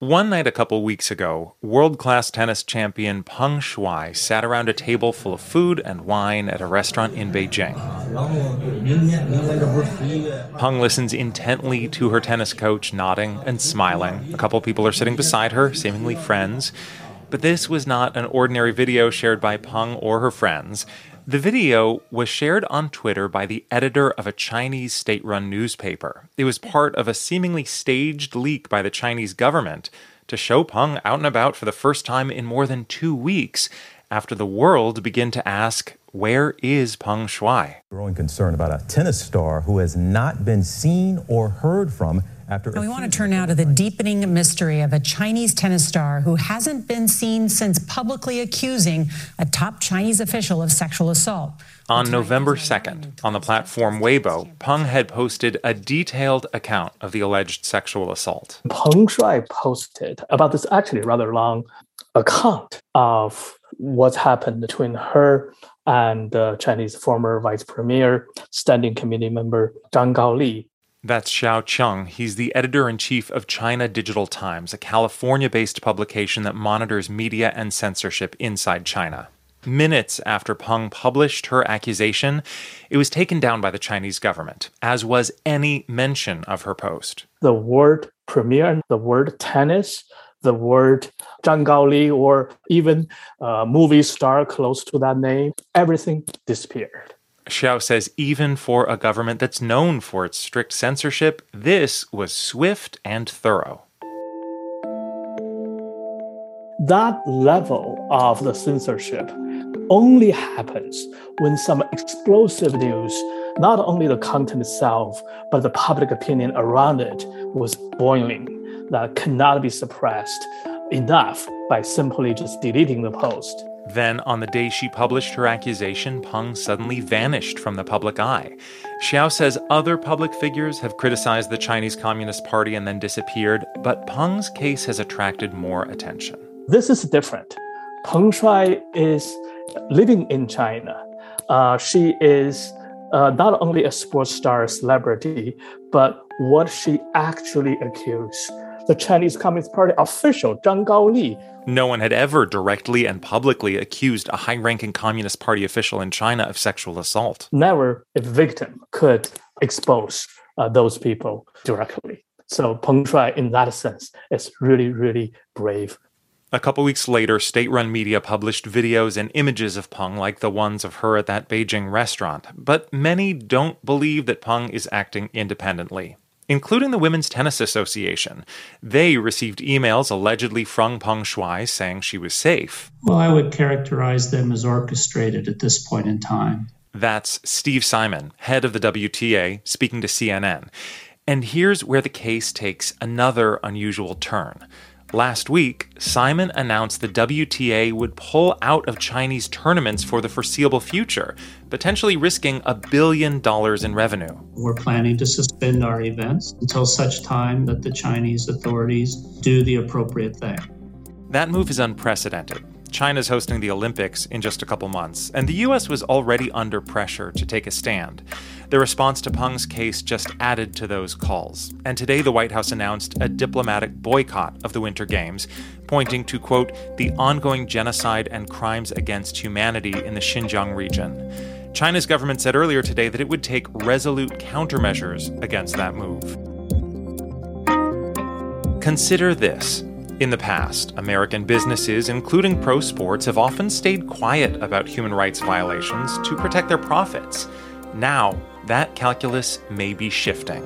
One night a couple weeks ago, world class tennis champion Peng Shuai sat around a table full of food and wine at a restaurant in Beijing. Peng listens intently to her tennis coach, nodding and smiling. A couple people are sitting beside her, seemingly friends. But this was not an ordinary video shared by Peng or her friends. The video was shared on Twitter by the editor of a Chinese state run newspaper. It was part of a seemingly staged leak by the Chinese government to show Peng out and about for the first time in more than two weeks after the world began to ask, Where is Peng Shuai? Growing concern about a tennis star who has not been seen or heard from after. we want to turn now to the deepening mystery of a Chinese tennis star who hasn't been seen since publicly accusing a top Chinese official of sexual assault. On November 2nd, on the platform Weibo, Peng had posted a detailed account of the alleged sexual assault. Peng Shuai posted about this actually rather long account of what's happened between her and the Chinese former vice premier, standing committee member Zhang Gaoli. That's Xiao Qiang. He's the editor in chief of China Digital Times, a California based publication that monitors media and censorship inside China. Minutes after Peng published her accusation, it was taken down by the Chinese government, as was any mention of her post. The word premier, the word tennis, the word Zhang Gaoli, or even a movie star close to that name, everything disappeared. Xiao says even for a government that's known for its strict censorship, this was swift and thorough. That level of the censorship only happens when some explosive news, not only the content itself, but the public opinion around it was boiling that cannot be suppressed enough by simply just deleting the post. Then, on the day she published her accusation, Peng suddenly vanished from the public eye. Xiao says other public figures have criticized the Chinese Communist Party and then disappeared, but Peng's case has attracted more attention. This is different. Peng Shuai is living in China. Uh, she is uh, not only a sports star celebrity, but what she actually accused the Chinese Communist Party official Zhang Gaoli. No one had ever directly and publicly accused a high ranking Communist Party official in China of sexual assault. Never a victim could expose uh, those people directly. So Peng Shuai, in that sense, is really, really brave. A couple weeks later, state run media published videos and images of Peng like the ones of her at that Beijing restaurant. But many don't believe that Peng is acting independently including the Women's Tennis Association. They received emails allegedly from Peng Shuai saying she was safe. Well, I would characterize them as orchestrated at this point in time. That's Steve Simon, head of the WTA, speaking to CNN. And here's where the case takes another unusual turn. Last week, Simon announced the WTA would pull out of Chinese tournaments for the foreseeable future, potentially risking a billion dollars in revenue. We're planning to suspend our events until such time that the Chinese authorities do the appropriate thing. That move is unprecedented. China's hosting the Olympics in just a couple months, and the US was already under pressure to take a stand. The response to Peng's case just added to those calls, and today the White House announced a diplomatic boycott of the Winter Games, pointing to, quote, the ongoing genocide and crimes against humanity in the Xinjiang region. China's government said earlier today that it would take resolute countermeasures against that move. Consider this. In the past, American businesses, including pro sports, have often stayed quiet about human rights violations to protect their profits. Now, that calculus may be shifting.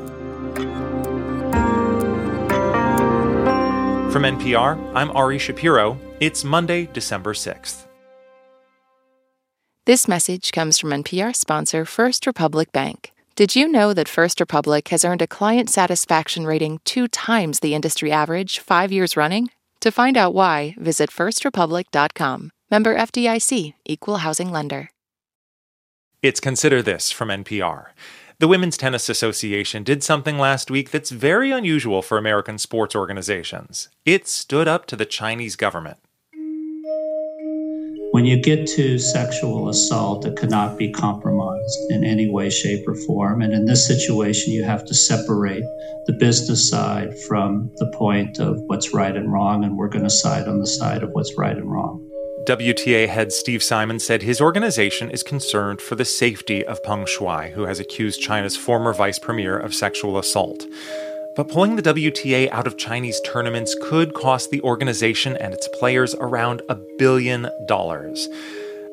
From NPR, I'm Ari Shapiro. It's Monday, December 6th. This message comes from NPR sponsor First Republic Bank. Did you know that First Republic has earned a client satisfaction rating two times the industry average five years running? To find out why, visit firstrepublic.com. Member FDIC, Equal Housing Lender. It's Consider This from NPR. The Women's Tennis Association did something last week that's very unusual for American sports organizations. It stood up to the Chinese government. When you get to sexual assault, it cannot be compromised in any way, shape, or form. And in this situation, you have to separate the business side from the point of what's right and wrong. And we're going to side on the side of what's right and wrong. WTA head Steve Simon said his organization is concerned for the safety of Peng Shuai, who has accused China's former vice premier of sexual assault. But pulling the WTA out of Chinese tournaments could cost the organization and its players around a billion dollars.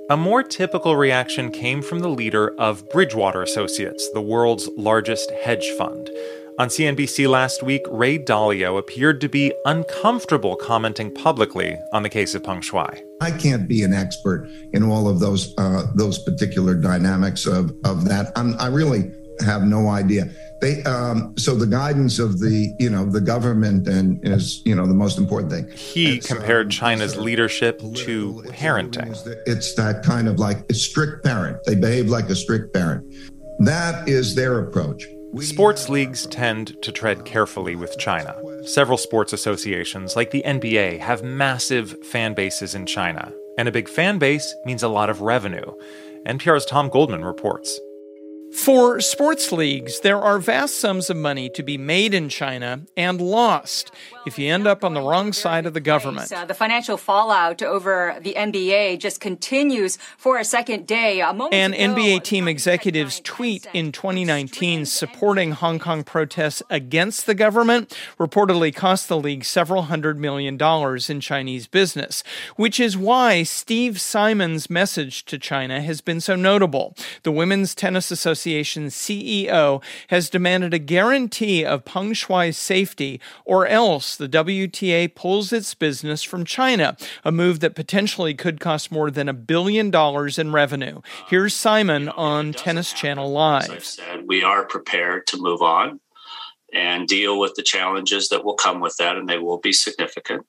A more typical reaction came from the leader of Bridgewater Associates, the world's largest hedge fund. On CNBC last week, Ray Dalio appeared to be uncomfortable commenting publicly on the case of Peng Shuai. I can't be an expert in all of those uh, those particular dynamics of of that. I'm, I really have no idea. They, um, so the guidance of the, you know, the government and is, you know, the most important thing. He compared China's so leadership to parenting. It's that kind of like a strict parent. They behave like a strict parent. That is their approach. Sports leagues tend to tread carefully with China. Several sports associations, like the NBA, have massive fan bases in China. And a big fan base means a lot of revenue. NPR's Tom Goldman reports. For sports leagues, there are vast sums of money to be made in China and lost if you end up on the wrong side of the government. Uh, the financial fallout over the NBA just continues for a second day. A and ago, NBA team executives tweet in 2019 supporting Hong Kong protests against the government reportedly cost the league several hundred million dollars in Chinese business, which is why Steve Simon's message to China has been so notable. The Women's Tennis Association Association's CEO has demanded a guarantee of Peng Shuai's safety, or else the WTA pulls its business from China, a move that potentially could cost more than a billion dollars in revenue. Here's Simon on Tennis Channel Live. I've said, we are prepared to move on and deal with the challenges that will come with that, and they will be significant.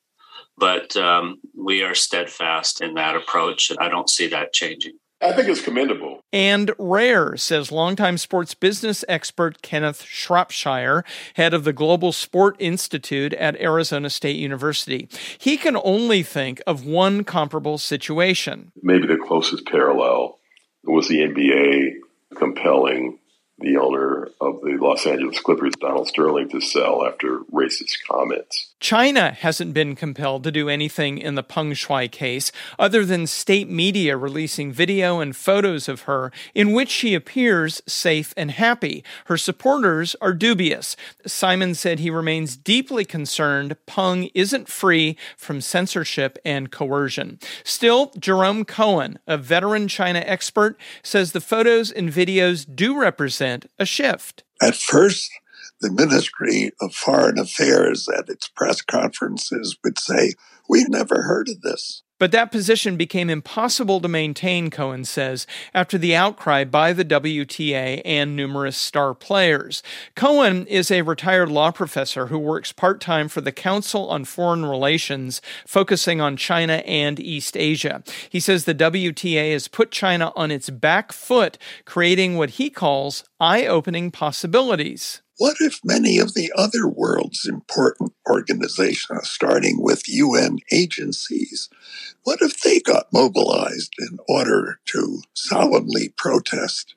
But um, we are steadfast in that approach, and I don't see that changing. I think it's commendable. And rare, says longtime sports business expert Kenneth Shropshire, head of the Global Sport Institute at Arizona State University. He can only think of one comparable situation. Maybe the closest parallel was the NBA compelling the owner of the Los Angeles Clippers, Donald Sterling, to sell after racist comments. China hasn't been compelled to do anything in the Peng Shuai case other than state media releasing video and photos of her in which she appears safe and happy. Her supporters are dubious. Simon said he remains deeply concerned Peng isn't free from censorship and coercion. Still, Jerome Cohen, a veteran China expert, says the photos and videos do represent a shift. At first, the Ministry of Foreign Affairs at its press conferences would say, We've never heard of this. But that position became impossible to maintain, Cohen says, after the outcry by the WTA and numerous star players. Cohen is a retired law professor who works part time for the Council on Foreign Relations, focusing on China and East Asia. He says the WTA has put China on its back foot, creating what he calls eye opening possibilities. What if many of the other world's important organizations, starting with UN agencies, what if they got mobilized in order to solemnly protest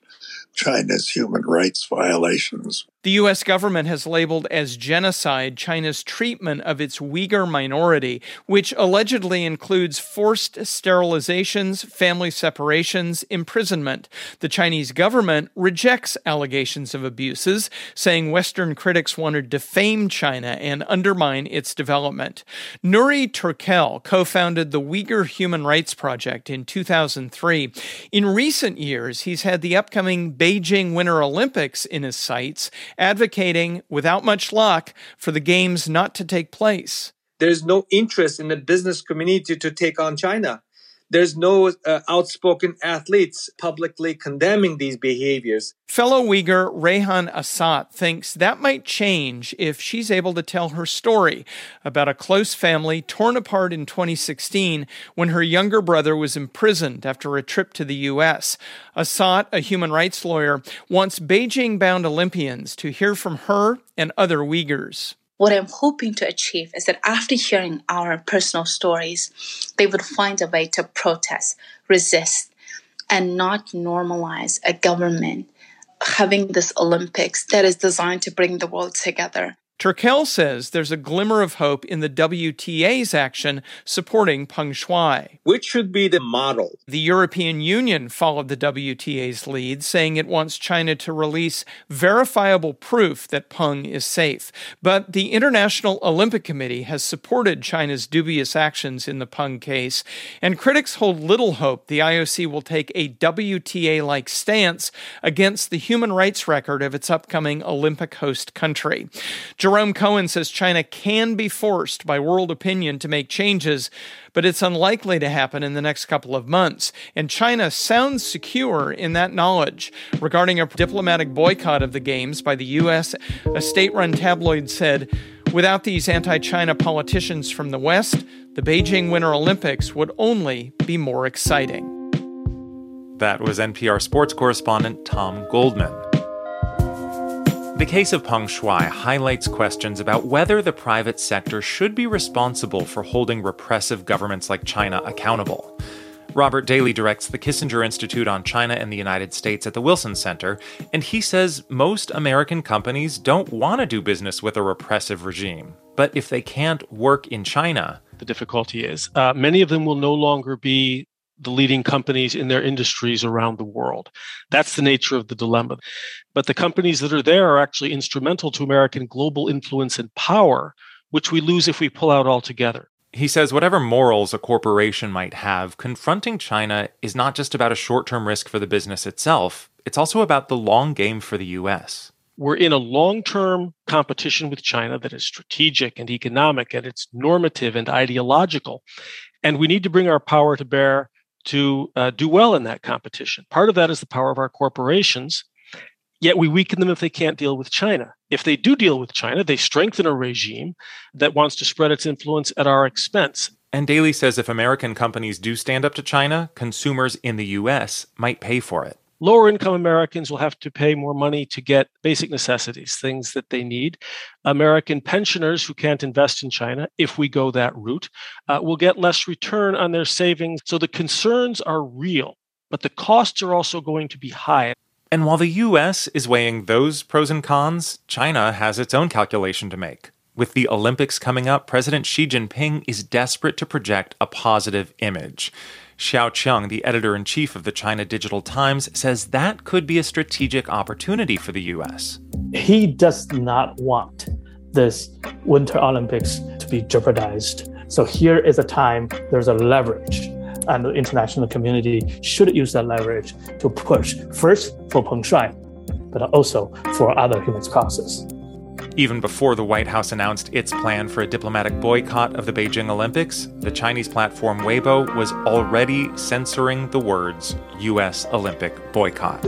China's human rights violations the U.S. government has labeled as genocide China's treatment of its Uyghur minority, which allegedly includes forced sterilizations, family separations, imprisonment. The Chinese government rejects allegations of abuses, saying Western critics want to defame China and undermine its development. Nury Turkel co founded the Uyghur Human Rights Project in 2003. In recent years, he's had the upcoming Beijing Winter Olympics in his sights advocating, without much luck, for the games not to take place. There's no interest in the business community to take on China. There's no uh, outspoken athletes publicly condemning these behaviors. Fellow Uyghur Rehan Asat thinks that might change if she's able to tell her story about a close family torn apart in 2016 when her younger brother was imprisoned after a trip to the U.S. Asat, a human rights lawyer, wants Beijing bound Olympians to hear from her and other Uyghurs. What I'm hoping to achieve is that after hearing our personal stories, they would find a way to protest, resist, and not normalize a government having this Olympics that is designed to bring the world together. Turkel says there's a glimmer of hope in the WTA's action supporting Peng Shuai. Which should be the model? The European Union followed the WTA's lead, saying it wants China to release verifiable proof that Peng is safe. But the International Olympic Committee has supported China's dubious actions in the Peng case, and critics hold little hope the IOC will take a WTA like stance against the human rights record of its upcoming Olympic host country. Jerome Cohen says China can be forced by world opinion to make changes, but it's unlikely to happen in the next couple of months. And China sounds secure in that knowledge. Regarding a diplomatic boycott of the Games by the U.S., a state run tabloid said, Without these anti China politicians from the West, the Beijing Winter Olympics would only be more exciting. That was NPR sports correspondent Tom Goldman. The case of Peng Shuai highlights questions about whether the private sector should be responsible for holding repressive governments like China accountable. Robert Daly directs the Kissinger Institute on China and the United States at the Wilson Center, and he says most American companies don't want to do business with a repressive regime. But if they can't work in China, the difficulty is uh, many of them will no longer be the leading companies in their industries around the world. That's the nature of the dilemma. But the companies that are there are actually instrumental to American global influence and power, which we lose if we pull out altogether. He says whatever morals a corporation might have, confronting China is not just about a short term risk for the business itself, it's also about the long game for the U.S. We're in a long term competition with China that is strategic and economic, and it's normative and ideological. And we need to bring our power to bear to uh, do well in that competition. Part of that is the power of our corporations, yet we weaken them if they can't deal with China. If they do deal with China, they strengthen a regime that wants to spread its influence at our expense. And Daly says if American companies do stand up to China, consumers in the US might pay for it lower income Americans will have to pay more money to get basic necessities, things that they need. American pensioners who can't invest in China, if we go that route, uh, will get less return on their savings. So the concerns are real, but the costs are also going to be high. And while the US is weighing those pros and cons, China has its own calculation to make. With the Olympics coming up, President Xi Jinping is desperate to project a positive image. Xiao Qiang, the editor in chief of the China Digital Times, says that could be a strategic opportunity for the U.S. He does not want this Winter Olympics to be jeopardized. So here is a time there's a leverage, and the international community should use that leverage to push first for Peng Shuai, but also for other human causes. Even before the White House announced its plan for a diplomatic boycott of the Beijing Olympics, the Chinese platform Weibo was already censoring the words U.S. Olympic boycott.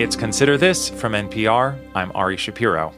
It's Consider This from NPR. I'm Ari Shapiro.